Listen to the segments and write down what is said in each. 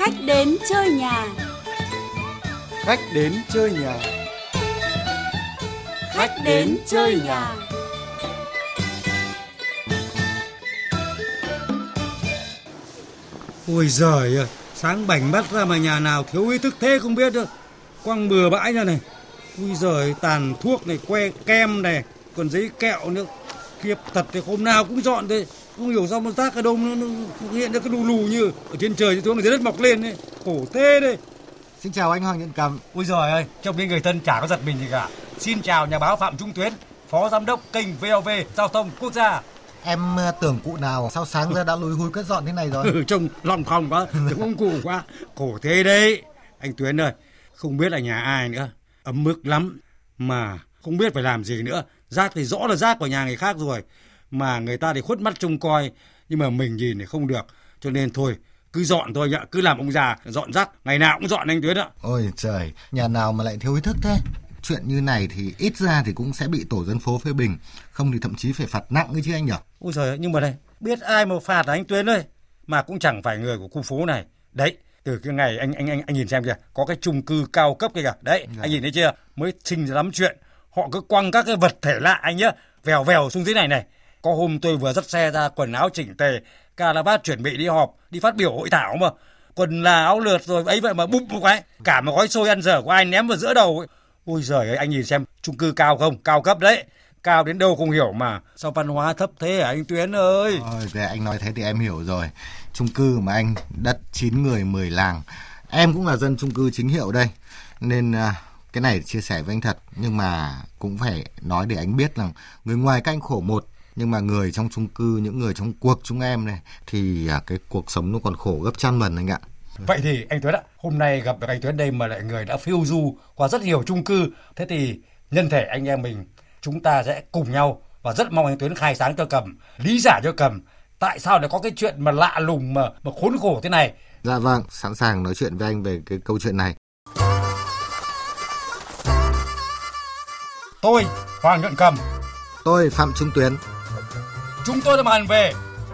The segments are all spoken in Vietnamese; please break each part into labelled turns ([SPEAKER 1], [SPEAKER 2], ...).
[SPEAKER 1] Khách đến chơi nhà.
[SPEAKER 2] Khách đến chơi nhà.
[SPEAKER 1] Khách đến chơi nhà.
[SPEAKER 3] Ôi giời ơi, sáng bảnh mắt ra mà nhà nào thiếu ý thức thế không biết đâu. Quăng bừa bãi ra này. Ui giời, tàn thuốc này, que kem này, còn giấy kẹo nữa. Kiếp thật thì hôm nào cũng dọn thế. Không hiểu sao mà rác ở đâu nó, nó, hiện ra cái lù lù như ở trên trời xuống ở dưới đất mọc lên ấy. Khổ thế đây.
[SPEAKER 4] Xin chào anh Hoàng Nhận Cầm.
[SPEAKER 3] Ôi giời ơi, trong những người thân chả có giật mình gì cả. Xin chào nhà báo Phạm Trung Tuyến, Phó Giám đốc kênh VOV Giao thông Quốc gia.
[SPEAKER 4] Em ờ, tưởng cụ nào sau sáng ra đã lùi húi cất dọn thế này rồi.
[SPEAKER 3] Ừ, trông lòng khòng quá, trông ông cụ quá. Khổ thế đấy. Anh Tuyến ơi, không biết là nhà ai nữa. Ấm mức lắm. Mà không biết phải làm gì nữa. Rác thì rõ là rác của nhà người khác rồi. Mà người ta thì khuất mắt trông coi. Nhưng mà mình nhìn thì không được. Cho nên thôi, cứ dọn thôi ạ. Cứ làm ông già, dọn rác. Ngày nào cũng dọn anh Tuyến ạ.
[SPEAKER 4] Ôi trời, nhà nào mà lại thiếu ý thức thế? Chuyện như này thì ít ra thì cũng sẽ bị tổ dân phố phê bình. Không thì thậm chí phải phạt nặng ấy chứ anh nhỉ?
[SPEAKER 3] Ôi trời nhưng mà đây, biết ai mà phạt hả anh Tuyến ơi. Mà cũng chẳng phải người của khu phố này. Đấy, từ cái ngày anh anh anh anh nhìn xem kìa, có cái chung cư cao cấp kìa. Đấy,
[SPEAKER 4] Dạ.
[SPEAKER 3] anh nhìn thấy chưa? Mới sinh ra lắm chuyện. Họ cứ quăng các cái vật thể lạ anh nhá, vèo vèo xuống dưới này này. Có hôm tôi vừa dắt xe ra quần áo chỉnh tề, cà la bát chuẩn bị đi họp, đi phát biểu hội thảo mà. Quần là áo lượt rồi ấy vậy mà bụp một cái, cả một gói xôi ăn dở của ai ném vào giữa đầu ấy. Ôi giời ơi, anh nhìn xem chung cư cao không? Cao cấp đấy. Cao đến đâu không hiểu mà. Sao văn hóa thấp thế hả anh Tuyến ơi?
[SPEAKER 4] Ôi, thế anh nói thế thì em hiểu rồi. Chung cư mà anh, đất 9 người 10 làng. Em cũng là dân chung cư chính hiệu đây. Nên à, cái này chia sẻ với anh thật. Nhưng mà cũng phải nói để anh biết rằng người ngoài các anh khổ một. Nhưng mà người trong chung cư, những người trong cuộc chúng em này thì à, cái cuộc sống nó còn khổ gấp trăm lần anh ạ.
[SPEAKER 3] Vậy thì anh Tuấn ạ, hôm nay gặp được anh Tuấn đây mà lại người đã phiêu du qua rất nhiều chung cư. Thế thì nhân thể anh em mình chúng ta sẽ cùng nhau và rất mong anh Tuấn khai sáng cho Cầm, lý giải cho Cầm tại sao lại có cái chuyện mà lạ lùng mà mà khốn khổ thế này.
[SPEAKER 4] Dạ vâng, sẵn sàng nói chuyện với anh về cái câu chuyện này.
[SPEAKER 3] Tôi, Hoàng Nhuận Cầm,
[SPEAKER 4] Tôi Phạm Trung Tuyến.
[SPEAKER 3] Chúng tôi đã bàn về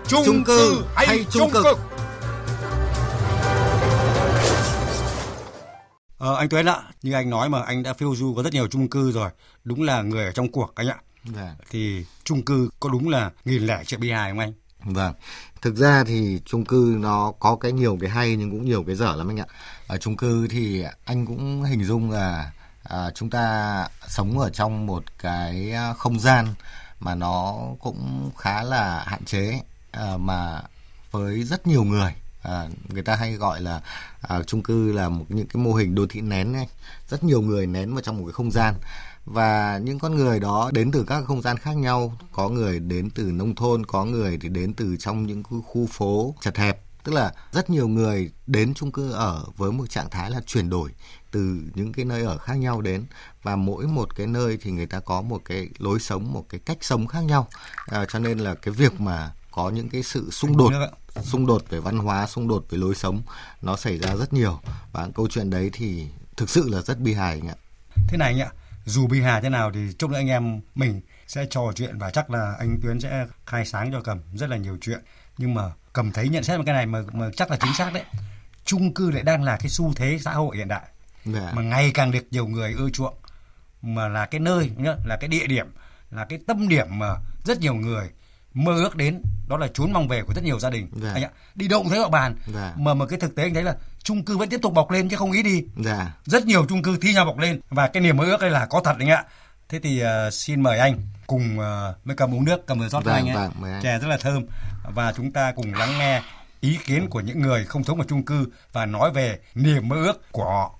[SPEAKER 3] chung,
[SPEAKER 4] Chung cư
[SPEAKER 3] hay,
[SPEAKER 4] hay chung cực.
[SPEAKER 3] cực. Ờ, anh Tuấn ạ, như anh nói mà anh đã phiêu du có rất nhiều chung cư rồi. Đúng là người ở trong cuộc anh ạ.
[SPEAKER 4] Dạ.
[SPEAKER 3] Thì chung cư có đúng là nghìn lẻ triệu bi hài không anh?
[SPEAKER 4] Vâng, thực ra thì chung cư nó có cái nhiều cái hay nhưng cũng nhiều cái dở lắm anh ạ. Ở chung cư thì anh cũng hình dung là à, chúng ta sống ở trong một cái à, không gian mà nó cũng khá là hạn chế à, mà với rất nhiều người à, người ta hay gọi là à, chung cư là một những cái mô hình đô thị nén ấy. rất nhiều người nén vào trong một cái không gian. Và những con người đó đến từ các không gian khác nhau. Có người đến từ nông thôn có người thì đến từ trong những khu- khu phố chật hẹp. Tức là rất nhiều người đến chung cư ở với một trạng thái là chuyển đổi từ những cái nơi ở khác nhau đến. Và mỗi một cái nơi thì người ta có một cái lối sống một cái cách sống khác nhau. À, cho nên là cái việc mà có những cái sự xung đột xung đột về văn hóa xung đột về lối sống nó xảy ra rất nhiều. Và câu chuyện đấy thì thực sự là rất bi hài anh ạ.
[SPEAKER 3] Thế này anh ạ dù bi hà thế nào thì chúc nữa anh em mình sẽ trò chuyện và chắc là anh Tuyến sẽ khai sáng cho cầm rất là nhiều chuyện. Nhưng mà cầm thấy nhận xét một cái này mà mà chắc là chính xác đấy. Chung cư lại đang là cái xu thế xã hội hiện đại
[SPEAKER 4] Dạ.
[SPEAKER 3] mà ngày càng được nhiều người ưa chuộng. Mà là cái nơi nhá, là cái địa điểm là cái tâm điểm mà rất nhiều người mơ ước đến đó là chốn mong về của rất nhiều gia đình.
[SPEAKER 4] Dạ.
[SPEAKER 3] anh ạ đi đâu cũng thấy họ bàn.
[SPEAKER 4] Dạ.
[SPEAKER 3] mà mà cái thực tế anh thấy là chung cư vẫn tiếp tục bọc lên chứ không ít đi.
[SPEAKER 4] Dạ.
[SPEAKER 3] Rất nhiều chung cư thi nhau bọc lên. Và cái niềm mơ ước đây là có thật anh ạ. Thế thì ờ, xin mời anh cùng uh, với cầm uống nước cầm vừa rót cho
[SPEAKER 4] Vâng,
[SPEAKER 3] anh ấy
[SPEAKER 4] mời anh.
[SPEAKER 3] chè rất là thơm. Và chúng ta cùng lắng nghe ý kiến của những người không sống ở chung cư và nói về niềm mơ ước của họ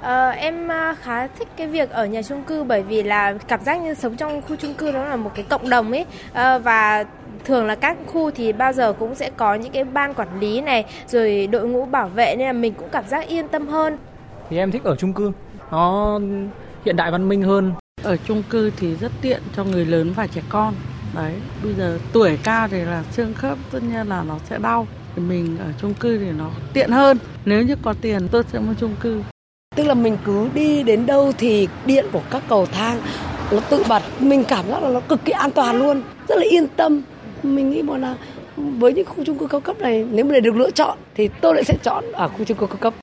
[SPEAKER 5] Ờ, em à, khá thích cái việc ở nhà chung cư bởi vì là cảm giác như sống trong khu chung cư đó là một cái cộng đồng ấy Ờ, và thường là các khu thì bao giờ cũng sẽ có những cái ban quản lý này rồi đội ngũ bảo vệ nên là mình cũng cảm giác yên tâm hơn
[SPEAKER 6] thì em thích ở chung cư nó hiện đại văn minh hơn
[SPEAKER 7] Ở chung cư thì rất tiện cho người lớn và trẻ con. Đấy, bây giờ tuổi cao thì là xương khớp tất nhiên là nó sẽ đau. Thì mình ở chung cư thì nó tiện hơn. Nếu như có tiền tôi sẽ mua chung cư.
[SPEAKER 8] Tức là mình cứ đi đến đâu thì điện của các cầu thang nó tự bật. Mình cảm giác là nó cực kỳ an toàn luôn, rất là yên tâm. Mình nghĩ một là với những khu chung cư cao cấp này nếu mà được lựa chọn thì tôi lại sẽ chọn ở khu chung cư cao cấp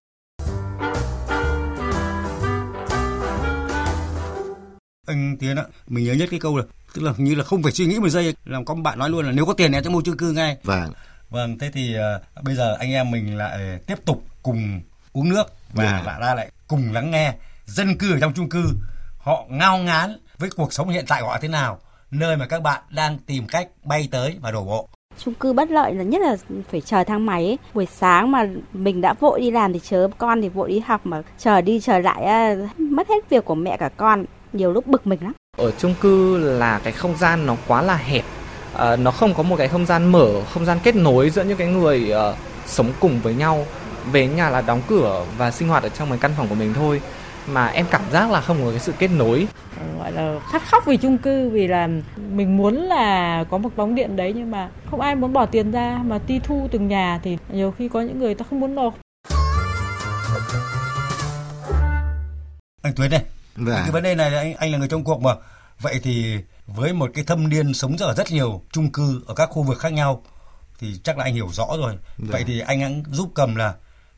[SPEAKER 3] anh Tiến ạ, mình nhớ nhất cái câu là tức là như là không phải suy nghĩ một giây làm có bạn nói luôn là nếu có tiền em sẽ mua chung cư ngay.
[SPEAKER 4] Vâng.
[SPEAKER 3] Vâng, thế thì uh, bây giờ anh em mình lại tiếp tục cùng uống nước và lại ra lại cùng lắng nghe dân cư ở trong chung cư họ ngao ngán với cuộc sống hiện tại của họ thế nào, nơi mà các bạn đang tìm cách bay tới và đổ bộ.
[SPEAKER 9] Chung cư bất lợi là nhất là phải chờ thang máy ấy. buổi sáng mà mình đã vội đi làm thì chớ con thì vội đi học mà chờ đi chờ lại mất hết việc của mẹ cả con nhiều lúc bực mình lắm.
[SPEAKER 6] Ở chung cư là cái không gian nó quá là hẹp à, nó không có một cái không gian mở không gian kết nối giữa những cái người uh, sống cùng với nhau về nhà là đóng cửa và sinh hoạt ở trong cái căn phòng của mình thôi mà em cảm giác là không có cái sự kết nối
[SPEAKER 10] gọi là khát khóc vì chung cư vì là mình muốn là có một bóng điện đấy nhưng mà không ai muốn bỏ tiền ra mà ti thu từng nhà thì nhiều khi có những người ta không muốn nộp
[SPEAKER 3] anh Tuấn đây Dạ. Cái vấn đề này anh anh là người trong cuộc mà. Vậy thì với một cái thâm niên sống ở rất nhiều chung cư ở các khu vực khác nhau thì chắc là anh hiểu rõ rồi. Dạ. Vậy thì anh hãy giúp cầm là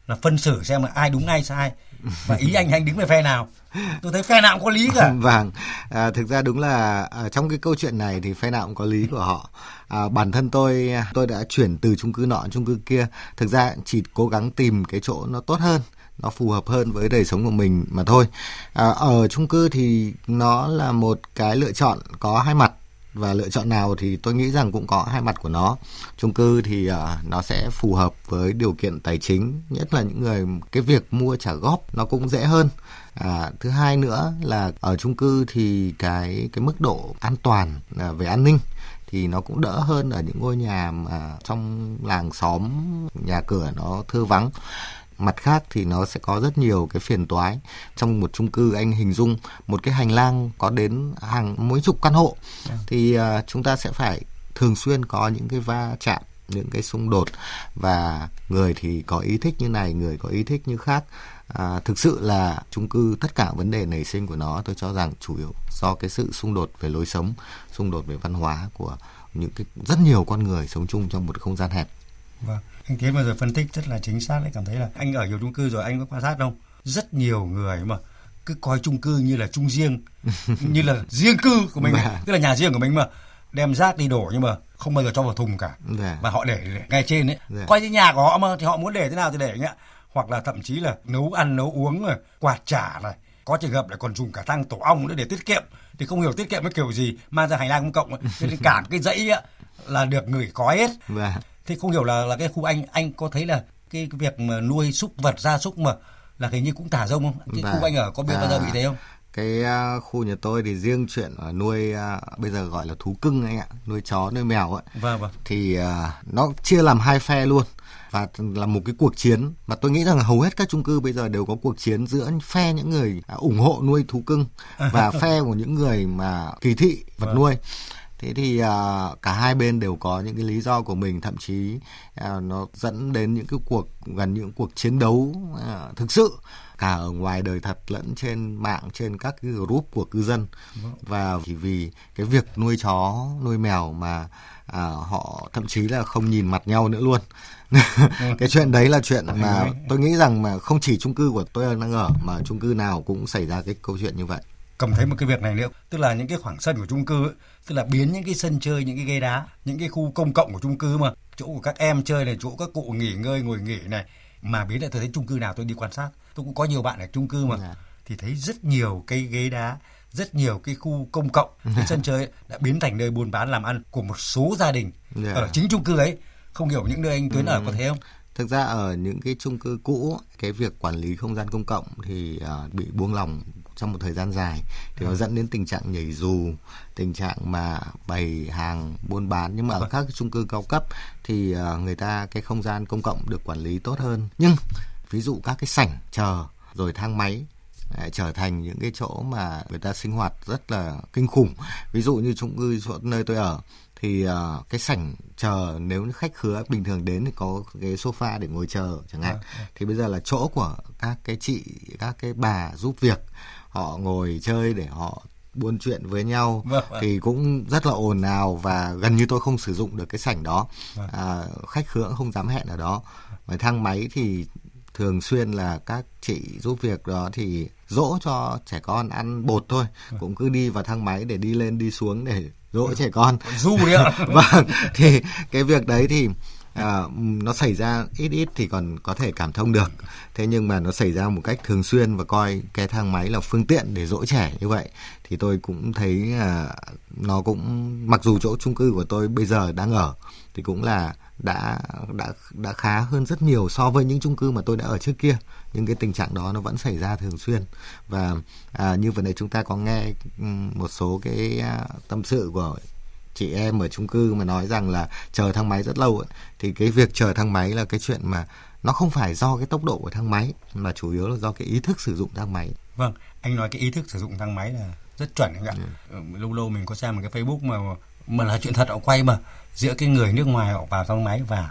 [SPEAKER 3] là phân xử xem là ai đúng ai sai. Và ý anh anh đứng về phe nào. Tôi thấy phe nào cũng có lý cả.
[SPEAKER 4] Vâng. À, thực ra đúng là à, trong cái câu chuyện này thì phe nào cũng có lý của họ. À, bản thân tôi tôi đã chuyển từ chung cư nọ chung cư kia. Thực ra chỉ cố gắng tìm cái chỗ nó tốt hơn nó phù hợp hơn với đời sống của mình mà thôi. À, ở chung cư thì nó là một cái lựa chọn có hai mặt và lựa chọn nào thì tôi nghĩ rằng cũng có hai mặt của nó. Chung cư thì uh, nó sẽ phù hợp với điều kiện tài chính nhất là những người cái việc mua trả góp nó cũng dễ hơn. À, thứ hai nữa là ở chung cư thì cái cái mức độ an toàn à, về an ninh thì nó cũng đỡ hơn ở những ngôi nhà mà trong làng xóm nhà cửa nó thưa vắng mặt khác thì nó sẽ có rất nhiều cái phiền toái trong một chung cư anh hình dung một cái hành lang có đến hàng mấy chục căn hộ. Dạ. thì uh, chúng ta sẽ phải thường xuyên có những cái va chạm những cái xung đột và người thì có ý thích như này người có ý thích như khác à, thực sự là chung cư tất cả vấn đề nảy sinh của nó tôi cho rằng chủ yếu do cái sự xung đột về lối sống xung đột về văn hóa của những cái rất nhiều con người sống chung trong một không gian hẹp
[SPEAKER 3] vâng anh tiến vừa rồi phân tích rất là chính xác đấy cảm thấy là anh ở nhiều chung cư rồi anh có quan sát không? Rất nhiều người mà cứ coi chung cư như là chung riêng như là riêng cư của mình. Vâng. tức là nhà riêng của mình mà. Đem rác đi đổ nhưng mà không bao giờ cho vào thùng cả. Dạ. và họ để, để ngay trên ấy. Dạ. coi như nhà của họ mà thì họ muốn để thế nào thì để nhá. Hoặc là thậm chí là nấu ăn nấu uống rồi quạt trả này. Có trường hợp lại còn dùng cả thang tổ ong nữa để tiết kiệm. Thì không hiểu tiết kiệm cái kiểu gì mang ra hành lang công cộng cho nên cả cái dãy á, là được người có hết. Dạ thế không hiểu là là cái khu anh anh có thấy là cái, việc mà nuôi súc vật gia súc mà là hình như cũng thả rông không? Cái khu anh ở có biết à, bao giờ bị thế không?
[SPEAKER 4] cái uh, khu nhà tôi thì riêng chuyện uh, nuôi uh, bây giờ gọi là thú cưng anh ạ nuôi chó nuôi mèo ấy
[SPEAKER 3] vâng vâng.
[SPEAKER 4] Thì uh, nó chia làm hai phe luôn và là một cái cuộc chiến mà tôi nghĩ rằng hầu hết các chung cư bây giờ đều có cuộc chiến giữa phe những người ủng hộ nuôi thú cưng và phe của những người mà kỳ thị vật vâng. nuôi thế thì uh, cả hai bên đều có những cái lý do của mình thậm chí uh, nó dẫn đến những cái cuộc gần những cuộc chiến đấu uh, thực sự cả ở ngoài đời thật lẫn trên mạng trên các cái group của cư dân vâng. và chỉ vì cái việc nuôi chó nuôi mèo mà à, họ thậm chí là không nhìn mặt nhau nữa luôn vâng. cái chuyện đấy là chuyện mà tôi nghĩ rằng mà không chỉ chung cư của tôi đang ở mà chung cư nào cũng xảy ra cái câu chuyện như vậy
[SPEAKER 3] cầm thấy một cái việc này nữa tức là những cái khoảng sân của chung cư ấy, tức là biến những cái sân chơi những cái ghế đá những cái khu công cộng của chung cư mà chỗ của các em chơi này chỗ các cụ nghỉ ngơi ngồi nghỉ này mà biến lại tôi thấy chung cư nào tôi đi quan sát tôi cũng có nhiều bạn ở chung cư mà dạ. thì thấy rất nhiều cái ghế đá rất nhiều cái khu công cộng cái sân chơi đã biến thành nơi buôn bán làm ăn của một số gia đình yeah. Dạ. ở chính chung cư ấy không hiểu những nơi anh tuyến ừ. ở có thế không
[SPEAKER 4] thực ra ở những cái chung cư cũ cái việc quản lý không gian công cộng thì uh, bị buông lỏng trong một thời gian dài thì nó ừ. dẫn đến tình trạng nhảy dù tình trạng mà bày hàng buôn bán. Nhưng mà ở vâng. các chung cư cao cấp thì uh, người ta cái không gian công cộng được quản lý tốt hơn. Nhưng ví dụ các cái sảnh chờ rồi thang máy trở thành những cái chỗ mà người ta sinh hoạt rất là kinh khủng. Ví dụ như chung cư chỗ nơi tôi ở thì uh, cái sảnh chờ nếu khách khứa bình thường đến thì có cái sofa để ngồi chờ chẳng hạn. À, thì bây giờ là chỗ của các cái chị các cái bà giúp việc họ ngồi chơi để họ buôn chuyện với nhau
[SPEAKER 3] Vâng, vâng.
[SPEAKER 4] thì cũng rất là ồn ào và gần như tôi không sử dụng được cái sảnh đó
[SPEAKER 3] Vâng.
[SPEAKER 4] à, khách khứa cũng không dám hẹn ở đó và thang máy thì thường xuyên là các chị giúp việc đó thì dỗ cho trẻ con ăn bột thôi
[SPEAKER 3] Vâng.
[SPEAKER 4] cũng cứ đi vào thang máy để đi lên đi xuống để dỗ trẻ con
[SPEAKER 3] du đấy ạ
[SPEAKER 4] vâng thì cái việc đấy thì à, nó xảy ra ít ít thì còn có thể cảm thông được. Thế nhưng mà nó xảy ra một cách thường xuyên và coi cái thang máy là phương tiện để dỗ trẻ như vậy thì tôi cũng thấy à, nó cũng mặc dù chỗ chung cư của tôi bây giờ đang ở thì cũng là đã đã đã khá hơn rất nhiều so với những chung cư mà tôi đã ở trước kia. Nhưng cái tình trạng đó nó vẫn xảy ra thường xuyên. Và à, như vừa nãy chúng ta có nghe một số cái à, tâm sự của chị em ở chung cư mà nói rằng là chờ thang máy rất lâu ấy, thì cái việc chờ thang máy là cái chuyện mà nó không phải do cái tốc độ của thang máy mà chủ yếu là do cái ý thức sử dụng thang máy
[SPEAKER 3] Vâng, anh nói cái ý thức sử dụng thang máy là rất chuẩn anh ạ.
[SPEAKER 4] Ừ.
[SPEAKER 3] Ừ, Lâu lâu mình có xem một cái Facebook mà mà là chuyện thật họ quay mà giữa cái người nước ngoài họ vào thang máy và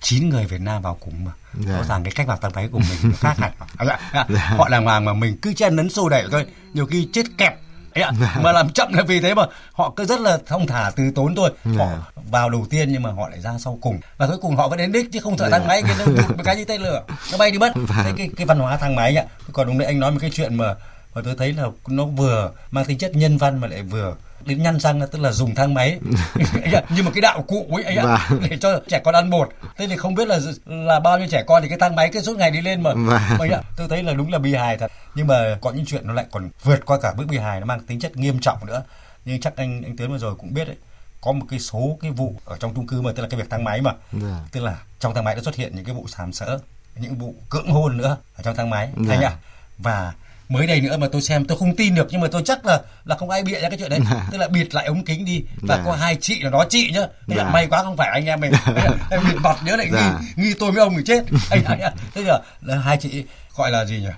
[SPEAKER 3] chín người Việt Nam vào cùng mà
[SPEAKER 4] Dạ.
[SPEAKER 3] rõ ràng cái cách vào thang máy của mình nó khác hẳn Anh ạ, họ làm hoàng mà mình cứ chen lấn xô đẩy thôi nhiều khi chết kẹp Ấy ạ,
[SPEAKER 4] Dạ.
[SPEAKER 3] mà làm chậm là vì thế mà họ cứ rất là thông thả từ tốn thôi họ
[SPEAKER 4] Dạ.
[SPEAKER 3] vào đầu tiên nhưng mà họ lại ra sau cùng và cuối cùng họ vẫn đến đích chứ không
[SPEAKER 4] Dạ.
[SPEAKER 3] thang máy cái nó cái như tên lửa nó bay đi mất
[SPEAKER 4] Vâng.
[SPEAKER 3] thế cái cái văn hóa thang máy ạ còn đúng đấy anh nói một cái chuyện mà mà tôi thấy là nó vừa mang tính chất nhân văn mà lại vừa đến nhăn răng là tức là dùng thang máy Ấy ạ, như một cái đạo cụ ấy ấy ạ,
[SPEAKER 4] Vâng.
[SPEAKER 3] để cho trẻ con ăn bột thế thì không biết là là bao nhiêu trẻ con thì cái thang máy cứ suốt ngày đi lên mà
[SPEAKER 4] Vâng.
[SPEAKER 3] mà ấy ạ, tôi thấy là đúng là bi hài thật nhưng mà có những chuyện nó lại còn vượt qua cả bước bi hài nó mang tính chất nghiêm trọng nữa nhưng chắc anh anh Tiến vừa rồi cũng biết đấy có một cái số cái vụ ở trong chung cư mà tức là cái việc thang máy mà
[SPEAKER 4] Dạ.
[SPEAKER 3] tức là trong thang máy đã xuất hiện những cái vụ sàm sỡ những vụ cưỡng hôn nữa ở trong thang máy
[SPEAKER 4] Dạ.
[SPEAKER 3] anh ạ và mới đây nữa mà tôi xem tôi không tin được nhưng mà tôi chắc là là không ai bịa ra cái chuyện đấy tức là bịt lại ống kính đi và
[SPEAKER 4] Dạ.
[SPEAKER 3] có hai chị là nó chị nhá Thế là
[SPEAKER 4] Dạ.
[SPEAKER 3] may quá không phải anh em mình em bịt mặt nhớ lại
[SPEAKER 4] Dạ.
[SPEAKER 3] nghi nghi tôi với ông thì chết anh ạ thế là, là hai chị gọi là gì nhỉ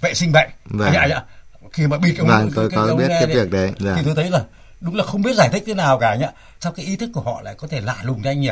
[SPEAKER 3] vệ sinh bệnh
[SPEAKER 4] Vâng.
[SPEAKER 3] anh ạ, khi mà bịt ống
[SPEAKER 4] Vâng, tôi có
[SPEAKER 3] ống
[SPEAKER 4] biết cái việc đấy. Dạ.
[SPEAKER 3] thì tôi thấy là đúng là không biết giải thích thế nào cả nhá. Sao cái ý thức của họ lại có thể lạ lùng thế anh nhỉ?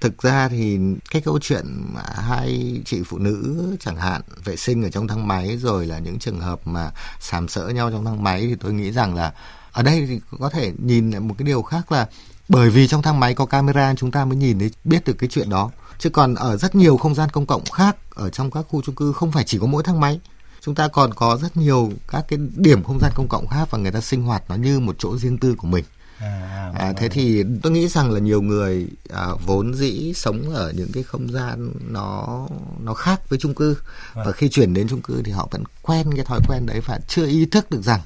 [SPEAKER 4] Thực ra thì cái câu chuyện mà hai chị phụ nữ chẳng hạn vệ sinh ở trong thang máy rồi là những trường hợp mà sàm sỡ nhau trong thang máy thì tôi nghĩ rằng là ở đây thì có thể nhìn lại một cái điều khác là bởi vì trong thang máy có camera chúng ta mới nhìn thấy, biết được cái chuyện đó. Chứ còn ở rất nhiều không gian công cộng khác, ở trong các khu chung cư không phải chỉ có mỗi thang máy chúng ta còn có rất nhiều các cái điểm không gian công cộng khác và người ta sinh hoạt nó như một chỗ riêng tư của mình.
[SPEAKER 3] À,
[SPEAKER 4] À, thế thì tôi nghĩ rằng là nhiều người à, vốn dĩ sống ở những cái không gian nó nó khác với chung cư. Và khi chuyển đến chung cư thì họ vẫn quen cái thói quen đấy và chưa ý thức được rằng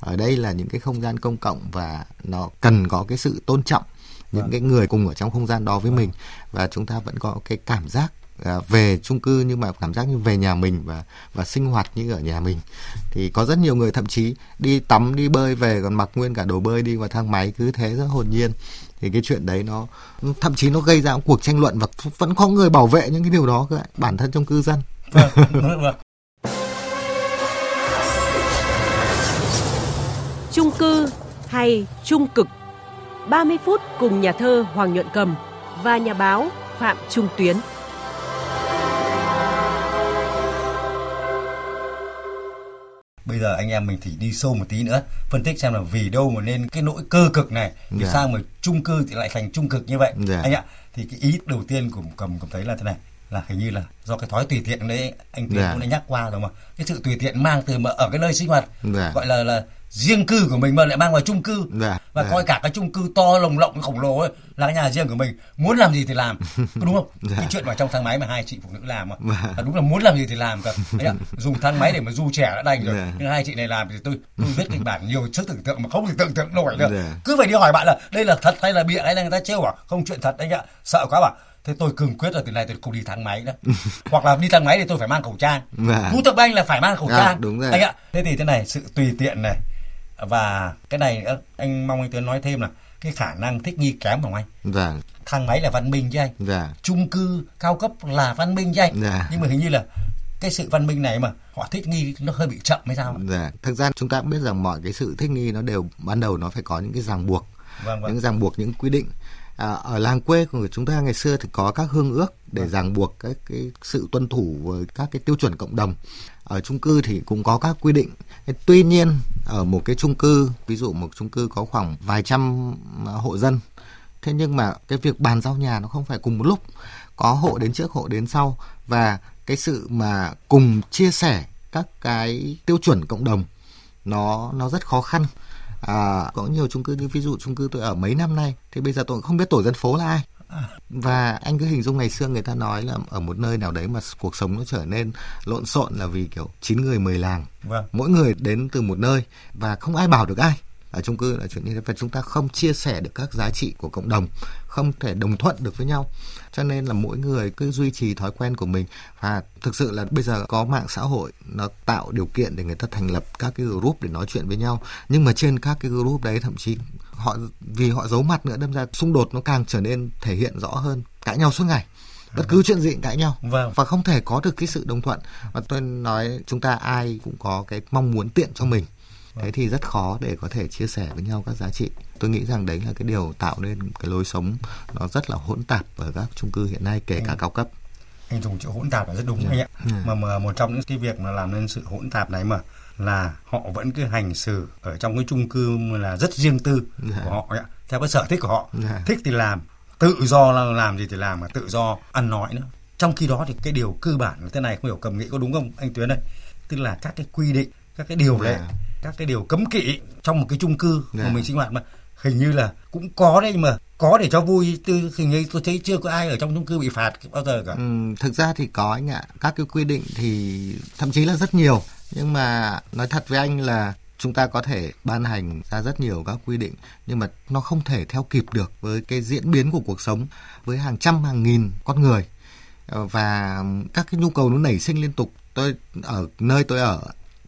[SPEAKER 4] ở đây là những cái không gian công cộng và nó cần có cái sự tôn trọng những cái người cùng ở trong không gian đó với mình. Và chúng ta vẫn có cái cảm giác à, về chung cư nhưng mà cảm giác như về nhà mình và và sinh hoạt như ở nhà mình thì có rất nhiều người thậm chí đi tắm đi bơi về còn mặc nguyên cả đồ bơi đi vào thang máy cứ thế rất hồn nhiên thì cái chuyện đấy nó thậm chí nó gây ra một cuộc tranh luận và vẫn có người bảo vệ những cái điều đó cơ bản thân trong cư dân
[SPEAKER 3] chung vâng, vâng.
[SPEAKER 11] Trung cư hay trung cực 30 phút cùng nhà thơ Hoàng Nhuận Cầm và nhà báo Phạm Trung Tuyến.
[SPEAKER 3] Bây giờ anh em mình thì đi sâu một tí nữa phân tích xem là vì đâu mà nên cái nỗi cơ cực này vì
[SPEAKER 4] Dạ.
[SPEAKER 3] sao mà chung cư thì lại thành trung cực như vậy
[SPEAKER 4] Dạ.
[SPEAKER 3] anh ạ thì cái ý đầu tiên của cầm cầm thấy là thế này là hình như là do cái thói tùy tiện đấy anh Tiến
[SPEAKER 4] Dạ.
[SPEAKER 3] cũng đã nhắc qua rồi mà cái sự tùy tiện mang từ mà ở cái nơi sinh hoạt
[SPEAKER 4] Dạ.
[SPEAKER 3] gọi là là riêng cư của mình mà lại mang vào chung cư
[SPEAKER 4] Dạ.
[SPEAKER 3] và
[SPEAKER 4] Dạ.
[SPEAKER 3] coi cả cái chung cư to lồng lộng khổng lồ ấy là cái nhà riêng của mình muốn làm gì thì làm có đúng không
[SPEAKER 4] Dạ.
[SPEAKER 3] cái chuyện mà trong thang máy mà hai chị phụ nữ làm mà
[SPEAKER 4] Dạ.
[SPEAKER 3] là đúng là muốn làm gì thì làm ạ, dùng thang máy để mà du trẻ đã đành rồi
[SPEAKER 4] Dạ.
[SPEAKER 3] nhưng hai chị này làm thì tôi tôi viết kịch bản nhiều sức tưởng tượng mà không thể tưởng tượng nổi được
[SPEAKER 4] Dạ.
[SPEAKER 3] cứ phải đi hỏi bạn là đây là thật hay là bịa hay là người ta trêu à không chuyện thật anh ạ sợ quá bảo thế tôi cương quyết là từ nay tôi không đi thang máy nữa hoặc là đi thang máy thì tôi phải mang khẩu trang
[SPEAKER 4] Dạ.
[SPEAKER 3] thú thực anh là phải mang khẩu
[SPEAKER 4] Dạ,
[SPEAKER 3] trang
[SPEAKER 4] đúng rồi.
[SPEAKER 3] anh ạ thế thì thế này sự tùy tiện này và cái này nữa anh mong anh tiến nói thêm là cái khả năng thích nghi kém của anh.
[SPEAKER 4] Dạ
[SPEAKER 3] thang máy là văn minh chứ anh.
[SPEAKER 4] Dạ
[SPEAKER 3] chung cư cao cấp là văn minh chứ anh.
[SPEAKER 4] Dạ.
[SPEAKER 3] nhưng mà hình như là cái sự văn minh này mà họ thích nghi nó hơi bị chậm hay sao
[SPEAKER 4] dạ. Thực ra chúng ta cũng biết rằng mọi cái sự thích nghi nó đều ban đầu nó phải có những cái ràng buộc.
[SPEAKER 3] Vâng vâng.
[SPEAKER 4] Những ràng buộc những quy định à, ở làng quê của chúng ta ngày xưa thì có các hương ước để vâng. ràng buộc các cái sự tuân thủ với các cái tiêu chuẩn cộng đồng. Ở chung cư thì cũng có các quy định. Tuy nhiên ở một cái chung cư ví dụ một chung cư có khoảng vài trăm à, hộ dân thế nhưng mà cái việc bàn giao nhà nó không phải cùng một lúc. Có hộ đến trước hộ đến sau và cái sự mà cùng chia sẻ các cái tiêu chuẩn cộng đồng nó nó rất khó khăn à, có nhiều chung cư như ví dụ chung cư tôi ở mấy năm nay thì bây giờ tôi không biết tổ dân phố là ai. Và anh cứ hình dung ngày xưa người ta nói là ở một nơi nào đấy mà cuộc sống nó trở nên lộn xộn là vì kiểu chín người mười làng. Vâng. mỗi người đến từ một nơi và không ai bảo được ai ở chung cư là chuyện như thế. Và chúng ta không chia sẻ được các giá trị của cộng đồng không thể đồng thuận được với nhau. Cho nên là mỗi người cứ duy trì thói quen của mình. Và thực sự là bây giờ có mạng xã hội nó tạo điều kiện để người ta thành lập các cái group để nói chuyện với nhau. Nhưng mà trên các cái group đấy thậm chí họ vì họ giấu mặt nữa đâm ra xung đột nó càng trở nên thể hiện rõ hơn cãi nhau suốt ngày. Bất cứ chuyện gì cãi nhau. Vâng. và không thể có được cái sự đồng thuận. Và tôi nói chúng ta ai cũng có cái mong muốn tiện cho mình thế thì rất khó để có thể chia sẻ với nhau các giá trị tôi nghĩ rằng đấy là cái điều tạo nên cái lối sống nó rất là hỗn tạp ở các chung cư hiện nay kể anh, cả cao cấp
[SPEAKER 3] anh dùng chữ hỗn tạp là rất đúng yeah. anh ạ yeah. mà, mà một trong những cái việc mà làm nên sự hỗn tạp này mà là họ vẫn cứ hành xử ở trong cái chung cư là rất riêng tư yeah. của họ ạ theo cái sở thích của họ yeah. thích thì làm tự do là làm gì thì làm mà tự do ăn nói nữa trong khi đó thì cái điều cơ bản là thế này không hiểu cầm nghĩ có đúng không anh tuyến đây tức là các cái quy định các cái điều lệ yeah các cái điều cấm kỵ trong một cái chung cư yeah. mà dạ. mình sinh hoạt mà. Hình như là cũng có đấy nhưng mà có để cho vui. Tư hình như tôi thấy chưa có ai ở trong chung cư bị phạt bao giờ cả.
[SPEAKER 4] Ừ, thực ra thì có anh ạ. Các cái quy định thì thậm chí là rất nhiều. Nhưng mà nói thật với anh là chúng ta có thể ban hành ra rất nhiều các quy định nhưng mà nó không thể theo kịp được với cái diễn biến của cuộc sống với hàng trăm hàng nghìn con người. Ờ, và các cái nhu cầu nó nảy sinh liên tục. Tôi ở nơi tôi ở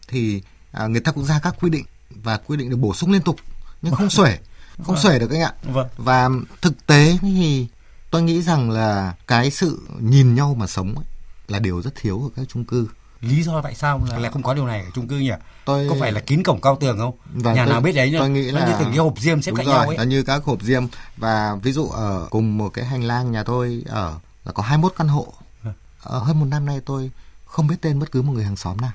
[SPEAKER 4] thì à, người ta cũng ra các quy định và quy định được bổ sung liên tục nhưng không xuể không xuể được anh ạ. Vâng. và thực tế thì tôi nghĩ rằng là cái sự nhìn nhau mà sống ấy, là điều rất thiếu ở các chung cư.
[SPEAKER 3] Lý do tại sao là lại không có điều này ở chung cư nhỉ? Tôi có phải là kín cổng cao tường không?
[SPEAKER 4] Và
[SPEAKER 3] nhà tôi, nào biết đấy nhá
[SPEAKER 4] tôi nghĩ là
[SPEAKER 3] như từng cái hộp diêm xếp cạnh nhau ấy.
[SPEAKER 4] là như các hộp diêm. Và ví dụ ở cùng một cái hành lang nhà tôi ở là có 21 căn hộ. Vâng. ở hơn một năm nay tôi không biết tên bất cứ một người hàng xóm nào.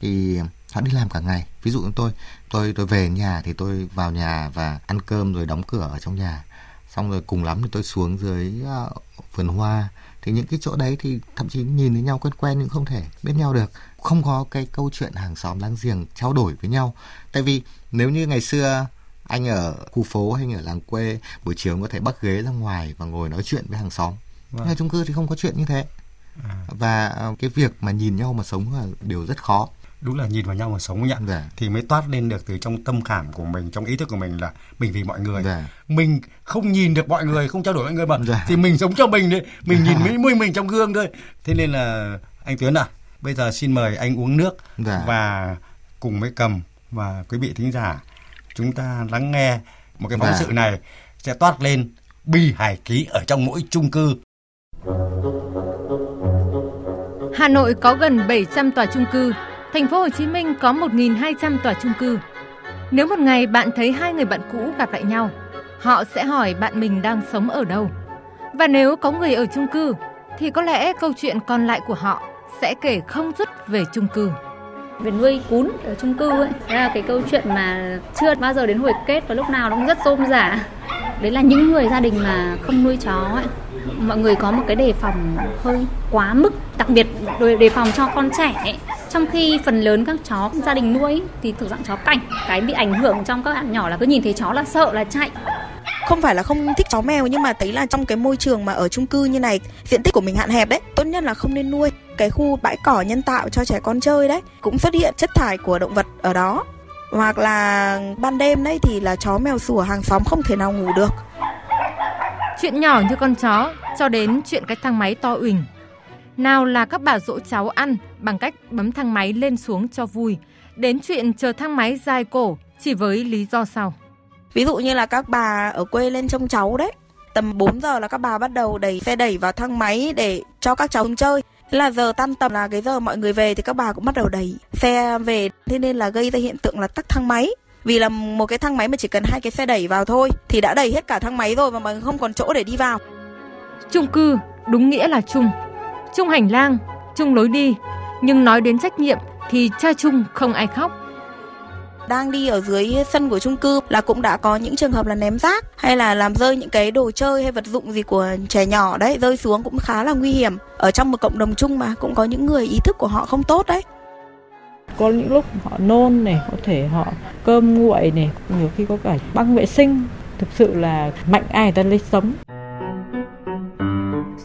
[SPEAKER 4] Thì họ đi làm cả ngày. Ví dụ như tôi tôi tôi về nhà thì tôi vào nhà và ăn cơm rồi đóng cửa ở trong nhà. Xong rồi cùng lắm thì tôi xuống dưới uh, vườn hoa. Thì những cái chỗ đấy thì thậm chí nhìn thấy nhau quen quen nhưng không thể biết nhau được. Không có cái câu chuyện hàng xóm láng giềng trao đổi với nhau. Tại vì nếu như ngày xưa anh ở khu phố hay ở làng quê buổi chiều có thể bắt ghế ra ngoài và ngồi nói chuyện với hàng xóm. Vâng. ở chung cư thì không có chuyện như thế. À. và ờ, cái việc mà nhìn nhau mà sống là điều rất khó
[SPEAKER 3] đúng là nhìn vào nhau mà sống nhận dạ. thì mới toát lên được từ trong tâm khảm của mình trong ý thức của mình là mình vì mọi người dạ. mình không nhìn được mọi người không trao đổi với mọi người mà dạ. thì mình sống cho mình đấy mình nhìn mỹ mũi mình trong gương thôi thế nên là anh Tuyến à bây giờ xin mời anh uống nước dạ. và cùng với cầm và quý vị thính giả chúng ta lắng nghe một cái phóng dạ. sự này sẽ toát lên bi hài ký ở trong mỗi chung cư
[SPEAKER 12] Hà Nội có gần 700 tòa chung cư Thành phố Hồ Chí Minh có 1.200 tòa chung cư. Nếu một ngày bạn thấy hai người bạn cũ gặp lại nhau, họ sẽ hỏi bạn mình đang sống ở đâu. Và nếu có người ở chung cư, thì có lẽ câu chuyện còn lại của họ sẽ kể không dứt về chung cư.
[SPEAKER 13] Về nuôi cún ở chung cư ấy, đó là cái câu chuyện mà chưa bao giờ đến hồi kết và lúc nào nó cũng rất rôm rả. Đấy là những người gia đình mà không nuôi chó ấy, mọi người có một cái đề phòng hơi quá mức đặc biệt đề phòng cho con trẻ ấy trong khi phần lớn các chó gia đình nuôi thì thuộc dạng chó cảnh cái bị ảnh hưởng trong các bạn nhỏ là cứ nhìn thấy chó là sợ là chạy.
[SPEAKER 14] Không phải là không thích chó mèo nhưng mà thấy là trong cái môi trường mà ở chung cư như này diện tích của mình hạn hẹp đấy tốt nhất là không nên nuôi. Cái khu bãi cỏ nhân tạo cho trẻ con chơi đấy cũng xuất hiện chất thải của động vật ở đó. Hoặc là ban đêm đấy thì là chó mèo sủa hàng xóm không thể nào ngủ được.
[SPEAKER 12] Chuyện nhỏ như con chó cho đến chuyện cái thang máy to uỳnh. Nào là các bà dỗ cháu ăn bằng cách bấm thang máy lên xuống cho vui, đến chuyện chờ thang máy dài cổ chỉ với lý do sau.
[SPEAKER 14] Ví dụ như là các bà ở quê lên trông cháu đấy, tầm 4 giờ là các bà bắt đầu đẩy xe đẩy vào thang máy để cho các cháu chơi. Thế là giờ tan tầm là cái giờ mọi người về thì các bà cũng bắt đầu đẩy xe về, thế nên là gây ra hiện tượng là tắc thang máy. vì là một cái thang máy mà chỉ cần hai cái xe đẩy vào thôi thì đã đầy hết cả thang máy rồi và mà không còn chỗ để đi vào
[SPEAKER 12] chung cư đúng nghĩa là chung chung hành lang chung lối đi nhưng nói đến trách nhiệm thì cha chung không ai khóc.
[SPEAKER 14] Đang đi ở dưới sân của chung cư là cũng đã có những trường hợp là ném rác hay là làm rơi những cái đồ chơi hay vật dụng gì của trẻ nhỏ đấy rơi xuống cũng khá là nguy hiểm. Ở trong một cộng đồng chung mà cũng có những người ý thức của họ không tốt đấy.
[SPEAKER 10] Có những lúc họ nôn này có thể họ cơm nguội này nhiều khi có cả băng vệ sinh. Thực sự là mạnh ai người ta lấy sống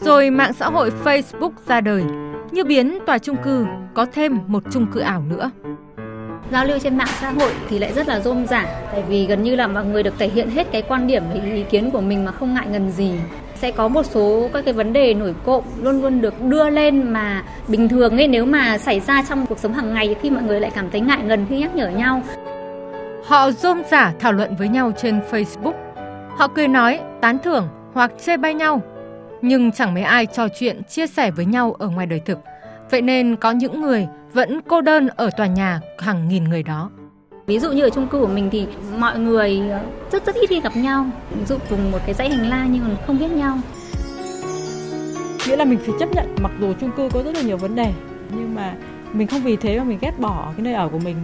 [SPEAKER 12] rồi mạng xã hội Facebook ra đời. Như biến tòa chung cư có thêm một chung cư ảo nữa.
[SPEAKER 13] Giao lưu trên mạng xã hội thì lại rất là rôm rả tại vì gần như là mọi người được thể hiện hết cái quan điểm ý kiến của mình mà không ngại ngần gì. Sẽ có một số các cái vấn đề nổi cộm luôn luôn được đưa lên mà bình thường ấy nếu mà xảy ra trong cuộc sống hàng ngày khi mọi người lại cảm thấy ngại ngần khi nhắc nhở nhau.
[SPEAKER 12] Họ rôm rả thảo luận với nhau trên Facebook. Họ cười nói tán thưởng hoặc chê bai nhau nhưng chẳng mấy ai trò chuyện chia sẻ với nhau ở ngoài đời thực vậy nên có những người vẫn cô đơn ở tòa nhà hàng nghìn người đó.
[SPEAKER 13] Ví dụ như ở chung cư của mình thì mọi người rất rất ít khi gặp nhau, ví dụ cùng một cái dãy hành lang nhưng mà không biết nhau.
[SPEAKER 10] Nghĩa là mình phải chấp nhận mặc dù chung cư có rất là nhiều vấn đề nhưng mà mình không vì thế mà mình ghét bỏ cái nơi ở của mình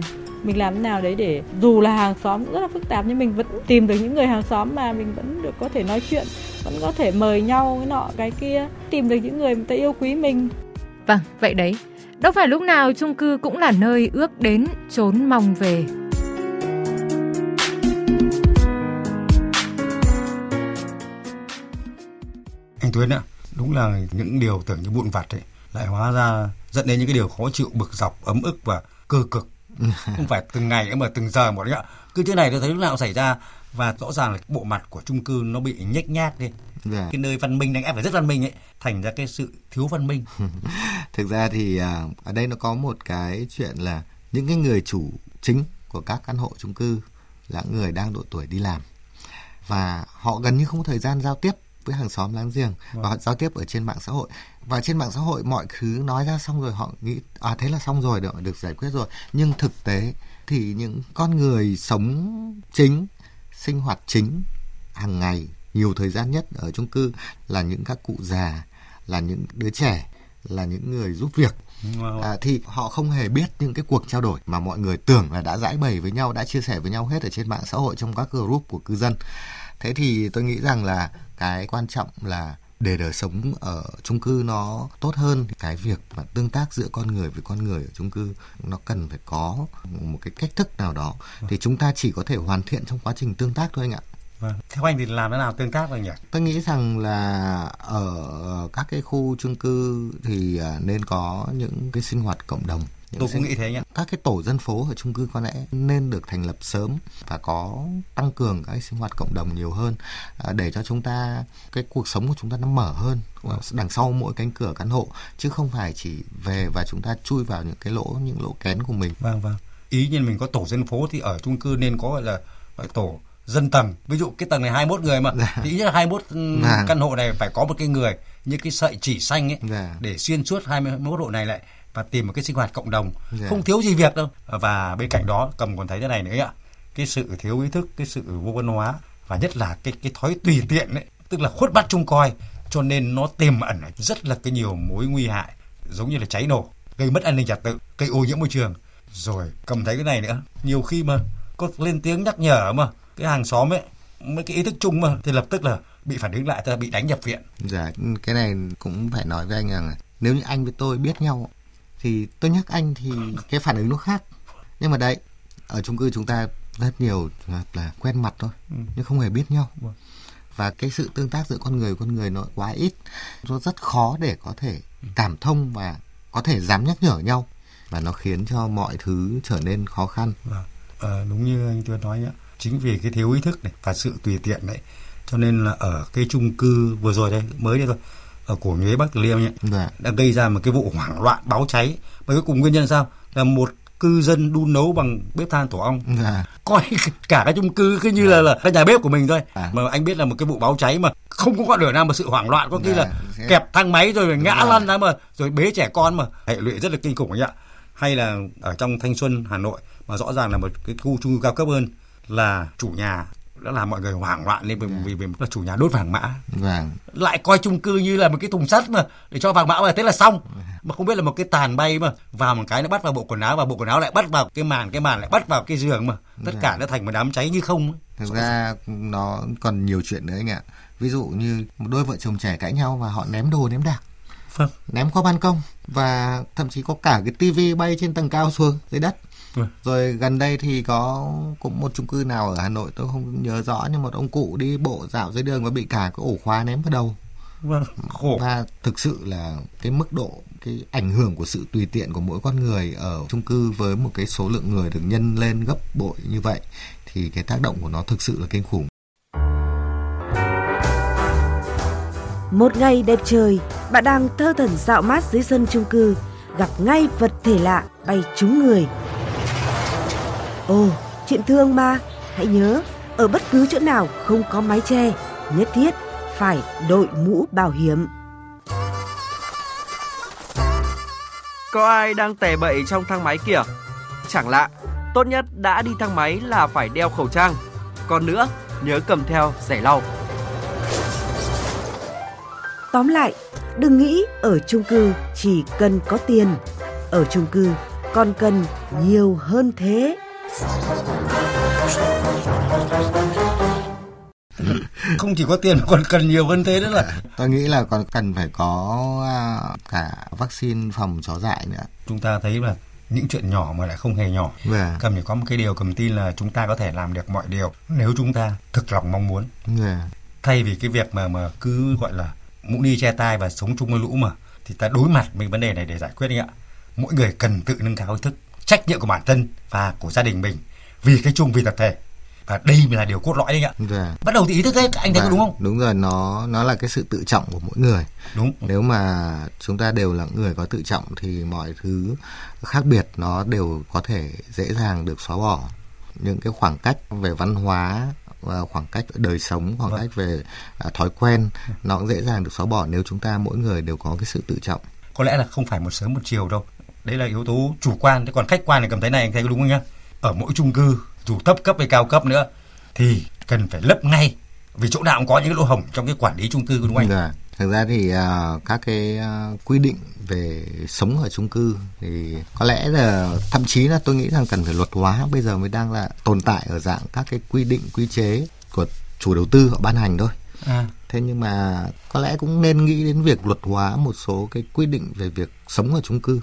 [SPEAKER 10] mình làm thế nào đấy để dù là hàng xóm rất là phức tạp nhưng mình vẫn tìm được những người hàng xóm mà mình vẫn được có thể nói chuyện vẫn có thể mời nhau cái nọ cái kia tìm được những người người ta yêu quý mình.
[SPEAKER 12] Vâng vậy đấy. Đâu phải lúc nào chung cư cũng là nơi ước đến trốn mong về.
[SPEAKER 3] Anh Tuyến ạ, đúng là những điều tưởng như vụn vặt ấy lại hóa ra dẫn đến những cái điều khó chịu bực dọc ấm ức và cơ cực không phải từng ngày mà từng giờ một đấy ạ. Cứ thế này tôi thấy lúc nào xảy ra. Và rõ ràng là bộ mặt của chung cư nó bị nhếch nhác đi. Dạ. cái nơi văn minh đang ép phải rất văn minh ấy thành ra cái sự thiếu văn minh.
[SPEAKER 4] Thực ra thì à, ở đây nó có một cái chuyện là những cái người chủ chính của các căn hộ chung cư là người đang độ tuổi đi làm. Và họ gần như không có thời gian giao tiếp với hàng xóm láng giềng. Và họ vâng. giao tiếp ở trên mạng xã hội và trên mạng xã hội mọi thứ nói ra xong rồi họ nghĩ à thế là xong rồi được được giải quyết rồi. Nhưng thực tế thì những con người sống chính sinh hoạt chính hàng ngày nhiều thời gian nhất ở chung cư là những các cụ già là những đứa trẻ là những người giúp việc. À, thì họ không hề biết những cái cuộc trao đổi mà mọi người tưởng là đã giải bày với nhau đã chia sẻ với nhau hết ở trên mạng xã hội trong các group của cư dân. Thế thì tôi nghĩ rằng là cái quan trọng là để đời sống ở chung cư nó tốt hơn cái việc mà tương tác giữa con người với con người ở chung cư nó cần phải có một cái cách thức nào đó thì chúng ta chỉ có thể hoàn thiện trong quá trình tương tác thôi anh ạ
[SPEAKER 3] Vâng. Theo anh thì làm thế nào tương tác được nhỉ?
[SPEAKER 4] Tôi nghĩ rằng là ở các cái khu chung cư thì à, nên có những cái sinh hoạt cộng đồng.
[SPEAKER 3] Tôi cũng nghĩ thế nhé.
[SPEAKER 4] Các cái tổ dân phố ở chung cư có lẽ nên được thành lập sớm và có tăng cường cái sinh hoạt cộng đồng nhiều hơn à, để cho chúng ta cái cuộc sống của chúng ta nó mở hơn đằng sau mỗi cánh cửa căn hộ chứ không phải chỉ về và chúng ta chui vào những cái lỗ những lỗ kén của mình.
[SPEAKER 3] Vâng vâng. Ý như mình có tổ dân phố thì ở chung cư nên có gọi là gọi tổ dân tầng ví dụ cái tầng này 21 người mà dạ. thì ít nhất là 21 dạ. căn hộ này phải có một cái người như cái sợi chỉ xanh ấy dạ. để xuyên suốt 21 hộ này lại và tìm một cái sinh hoạt cộng đồng. Dạ. không thiếu gì việc đâu. Và bên cạnh đó cầm còn thấy thế này nữa ạ. Cái sự thiếu ý thức cái sự vô văn hóa và nhất là cái cái thói tùy tiện đấy tức là khuất bắt trông coi cho nên nó tiềm ẩn rất là cái nhiều mối nguy hại giống như là cháy nổ gây mất an ninh trật tự gây ô nhiễm môi trường. Rồi cầm thấy cái này nữa. Nhiều khi mà có lên tiếng nhắc nhở mà cái hàng xóm ấy mấy cái ý thức chung mà thì lập tức là bị phản ứng lại tức là bị đánh nhập viện.
[SPEAKER 4] Dạ cái này cũng phải nói với anh rằng nếu như anh với tôi biết nhau thì tôi nhắc anh thì cái phản ứng nó khác nhưng mà đấy ở chung cư chúng ta rất nhiều là quen mặt thôi ừ. nhưng không hề biết nhau vâng. và cái sự tương tác giữa con người con người nó quá ít nó rất khó để có thể ừ. cảm thông và có thể dám nhắc nhở nhau và nó khiến cho mọi thứ trở nên khó khăn
[SPEAKER 3] à, đúng như anh tôi nói ạ chính vì cái thiếu ý thức này và sự tùy tiện đấy cho nên là ở cái chung cư vừa rồi đây mới đây thôi ở cổ nhuế bắc từ liêm nhỉ dạ. đã gây ra một cái vụ hoảng loạn báo cháy và cuối cùng nguyên nhân sao là một cư dân đun nấu bằng bếp than tổ ong dạ. coi cả cái chung cư cứ như dạ. là là cái nhà bếp của mình thôi à. mà anh biết là một cái vụ báo cháy mà không có ngọn lửa nào mà sự hoảng loạn có khi dạ. là kẹp thang máy rồi ngã dạ. lăn ra mà rồi bế trẻ con mà hệ lụy rất là kinh khủng anh ạ hay là ở trong thanh xuân hà nội mà rõ ràng là một cái khu chung cư cao cấp hơn là chủ nhà đã làm mọi người hoảng loạn lên vì vì, vì là chủ nhà đốt vàng mã.
[SPEAKER 4] Vâng
[SPEAKER 3] lại coi chung cư như là một cái thùng sắt mà để cho vàng mã vào thế là xong. Mà không biết là một cái tàn bay mà vào một cái nó bắt vào bộ quần áo và bộ quần áo lại bắt vào cái màn cái màn lại bắt vào cái giường mà. Tất cả nó thành một đám cháy như không.
[SPEAKER 4] Thực ra nó còn nhiều chuyện nữa anh ạ. Ví dụ như một đôi vợ chồng trẻ cãi nhau và họ ném đồ ném đạc.
[SPEAKER 3] Vâng.
[SPEAKER 4] ném qua ban công và thậm chí có cả cái tivi bay trên tầng cao xuống dưới đất
[SPEAKER 3] vâng.
[SPEAKER 4] rồi gần đây thì có cũng một chung cư nào ở Hà Nội tôi không nhớ rõ nhưng một ông cụ đi bộ dạo dưới đường và bị cả cái ổ khóa ném vào đầu.
[SPEAKER 3] Vâng. Khổ.
[SPEAKER 4] Và thực sự là cái mức độ cái ảnh hưởng của sự tùy tiện của mỗi con người ở chung cư với một cái số lượng người được nhân lên gấp bội như vậy thì cái tác động của nó thực sự là kinh khủng.
[SPEAKER 15] Một ngày đẹp trời, bạn đang thơ thẩn dạo mát dưới sân chung cư, gặp ngay vật thể lạ bay trúng người. Ồ, chuyện thương mà, hãy nhớ, ở bất cứ chỗ nào không có mái che, nhất thiết phải đội mũ bảo hiểm.
[SPEAKER 16] Có ai đang tè bậy trong thang máy kìa? Chẳng lạ, tốt nhất đã đi thang máy là phải đeo khẩu trang. Còn nữa, nhớ cầm theo giẻ lau.
[SPEAKER 15] Tóm lại, đừng nghĩ ở chung cư chỉ cần có tiền. Ở chung cư còn cần nhiều hơn thế.
[SPEAKER 3] Không chỉ có tiền mà còn cần nhiều hơn thế nữa là
[SPEAKER 4] tôi nghĩ là còn cần phải có à, cả vaccine phòng chó dại nữa.
[SPEAKER 3] Chúng ta thấy là những chuyện nhỏ mà lại không hề nhỏ.
[SPEAKER 4] Yeah.
[SPEAKER 3] cầm chỉ có một cái điều cầm tin là chúng ta có thể làm được mọi điều nếu chúng ta thực lòng mong muốn.
[SPEAKER 4] Yeah.
[SPEAKER 3] thay vì cái việc mà mà cứ gọi là mũ ni che tai và sống chung với lũ mà thì ta đối mặt với vấn đề này để giải quyết đi ạ. Mỗi người cần tự nâng cao ý thức trách nhiệm của bản thân và của gia đình mình vì cái chung vì tập thể. Và đây mới là điều cốt lõi đấy ạ.
[SPEAKER 4] Dạ.
[SPEAKER 3] bắt đầu từ ý thức đấy anh thấy có đúng không?
[SPEAKER 4] đúng rồi nó nó là cái sự tự trọng của mỗi người.
[SPEAKER 3] Đúng.
[SPEAKER 4] Nếu mà chúng ta đều là người có tự trọng thì mọi thứ khác biệt nó đều có thể dễ dàng được xóa bỏ. Những cái khoảng cách về văn hóa và khoảng cách đời sống khoảng vâng. cách về à, thói quen nó cũng dễ dàng được xóa bỏ nếu chúng ta mỗi người đều có cái sự tự trọng.
[SPEAKER 3] Có lẽ là không phải một sớm một chiều đâu đấy là yếu tố chủ quan thế còn khách quan thì cầm thấy này anh thấy có đúng không nhá ở mỗi chung cư dù thấp cấp hay cao cấp nữa thì cần phải lấp ngay vì chỗ nào cũng có những lỗ hổng trong cái quản lý chung cư đúng không anh?
[SPEAKER 4] Dạ. Thực ra thì uh, các cái uh, quy định về sống ở chung cư thì có lẽ là thậm chí là tôi nghĩ rằng cần phải luật hóa bây giờ mới đang là tồn tại ở dạng các cái quy định quy chế của chủ đầu tư họ ban hành thôi.
[SPEAKER 3] À.
[SPEAKER 4] Thế nhưng mà có lẽ cũng nên nghĩ đến việc luật hóa một số cái quy định về việc sống ở chung cư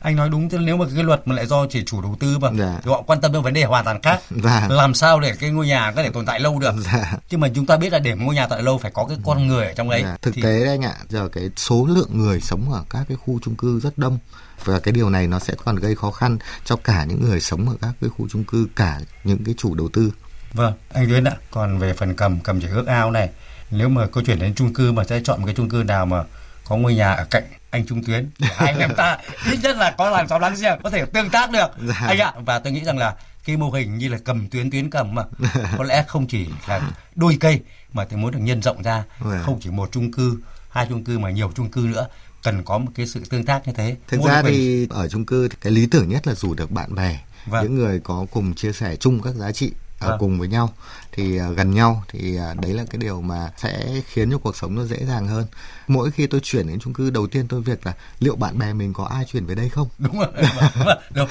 [SPEAKER 3] anh nói đúng nếu mà cái luật mà lại do chỉ chủ đầu tư mà
[SPEAKER 4] dạ.
[SPEAKER 3] thì họ quan tâm đến vấn đề hoàn toàn khác
[SPEAKER 4] dạ.
[SPEAKER 3] làm sao để cái ngôi nhà có thể tồn tại lâu được
[SPEAKER 4] dạ.
[SPEAKER 3] nhưng mà chúng ta biết là để ngôi nhà tại lâu phải có cái con người ở trong đấy
[SPEAKER 4] dạ. thực thì... tế đấy anh ạ giờ cái số lượng người sống ở các cái khu chung cư rất đông và cái điều này nó sẽ còn gây khó khăn cho cả những người sống ở các cái khu chung cư cả những cái chủ đầu tư
[SPEAKER 3] vâng anh Tuyến ạ còn về phần cầm cầm chỉ ước ao này nếu mà câu chuyện đến chung cư mà sẽ chọn một cái chung cư nào mà có ngôi nhà ở cạnh anh Trung Tuyến để hai anh em ta ít nhất là có làng xóm láng giềng có thể tương tác được
[SPEAKER 4] dạ.
[SPEAKER 3] anh ạ và tôi nghĩ rằng là cái mô hình như là cầm tuyến tuyến cầm mà có lẽ không chỉ là đôi cây mà thì muốn được nhân rộng ra
[SPEAKER 4] dạ.
[SPEAKER 3] không chỉ một chung cư hai chung cư mà nhiều chung cư nữa cần có một cái sự tương tác như thế
[SPEAKER 4] thực ra thì ở chung cư thì cái lý tưởng nhất là rủ được bạn bè
[SPEAKER 3] vâng.
[SPEAKER 4] những người có cùng chia sẻ chung các giá trị ở
[SPEAKER 3] Vâng.
[SPEAKER 4] cùng với nhau thì uh, gần nhau thì uh, đấy là cái điều mà sẽ khiến cho cuộc sống nó dễ dàng hơn mỗi khi tôi chuyển đến chung cư đầu tiên tôi việc là liệu bạn bè mình có ai chuyển về đây không
[SPEAKER 3] đúng rồi đúng rồi. Đúng.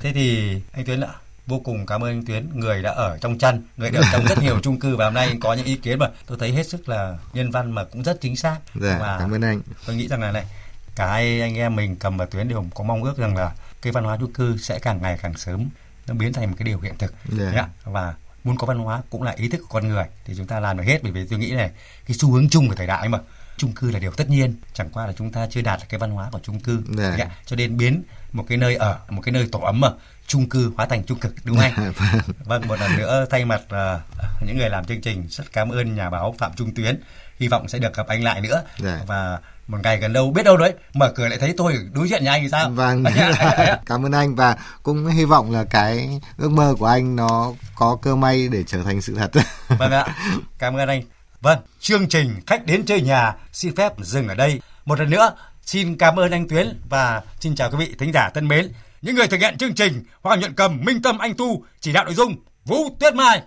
[SPEAKER 3] thế thì anh Tuyến ạ vô cùng cảm ơn anh Tuyến người đã ở trong chăn người đã ở trong rất nhiều chung cư và hôm nay có những ý kiến mà tôi thấy hết sức là nhân văn mà cũng rất chính xác
[SPEAKER 4] dạ,
[SPEAKER 3] và
[SPEAKER 4] cảm ơn anh
[SPEAKER 3] tôi nghĩ rằng là này cả hai anh em mình cầm và Tuyến đều có mong ước rằng là cái văn hóa chung cư sẽ càng ngày càng sớm nó biến thành một cái điều hiện thực.
[SPEAKER 4] Dạ.
[SPEAKER 3] và muốn có văn hóa cũng là ý thức của con người. Thì chúng ta làm được hết bởi vì tôi nghĩ này cái xu hướng chung của thời đại mà. Chung cư là điều tất nhiên chẳng qua là chúng ta chưa đạt được cái văn hóa của chung cư.
[SPEAKER 4] Dạ.
[SPEAKER 3] yeah. cho nên biến một cái nơi ở một cái nơi tổ ấm mà chung cư hóa thành chung cực đúng không anh? Vâng. Một lần nữa thay mặt uh, những người làm chương trình rất cảm ơn nhà báo phạm trung tuyến. Hy vọng sẽ được gặp anh lại nữa.
[SPEAKER 4] Dạ.
[SPEAKER 3] và một ngày gần đâu biết đâu đấy mở cửa lại thấy tôi đối diện nhà anh thì sao?
[SPEAKER 4] Vâng cảm ơn anh và cũng hy vọng là cái ước mơ của anh nó có cơ may để trở thành sự thật.
[SPEAKER 3] Vâng ạ cảm ơn anh. Vâng chương trình khách đến chơi nhà xin phép dừng ở đây. Một lần nữa xin cảm ơn anh tuyến và xin chào quý vị thính giả thân mến. Những người thực hiện chương trình hoàng nhuận cầm minh tâm anh tu chỉ đạo nội dung Vũ Tuyết Mai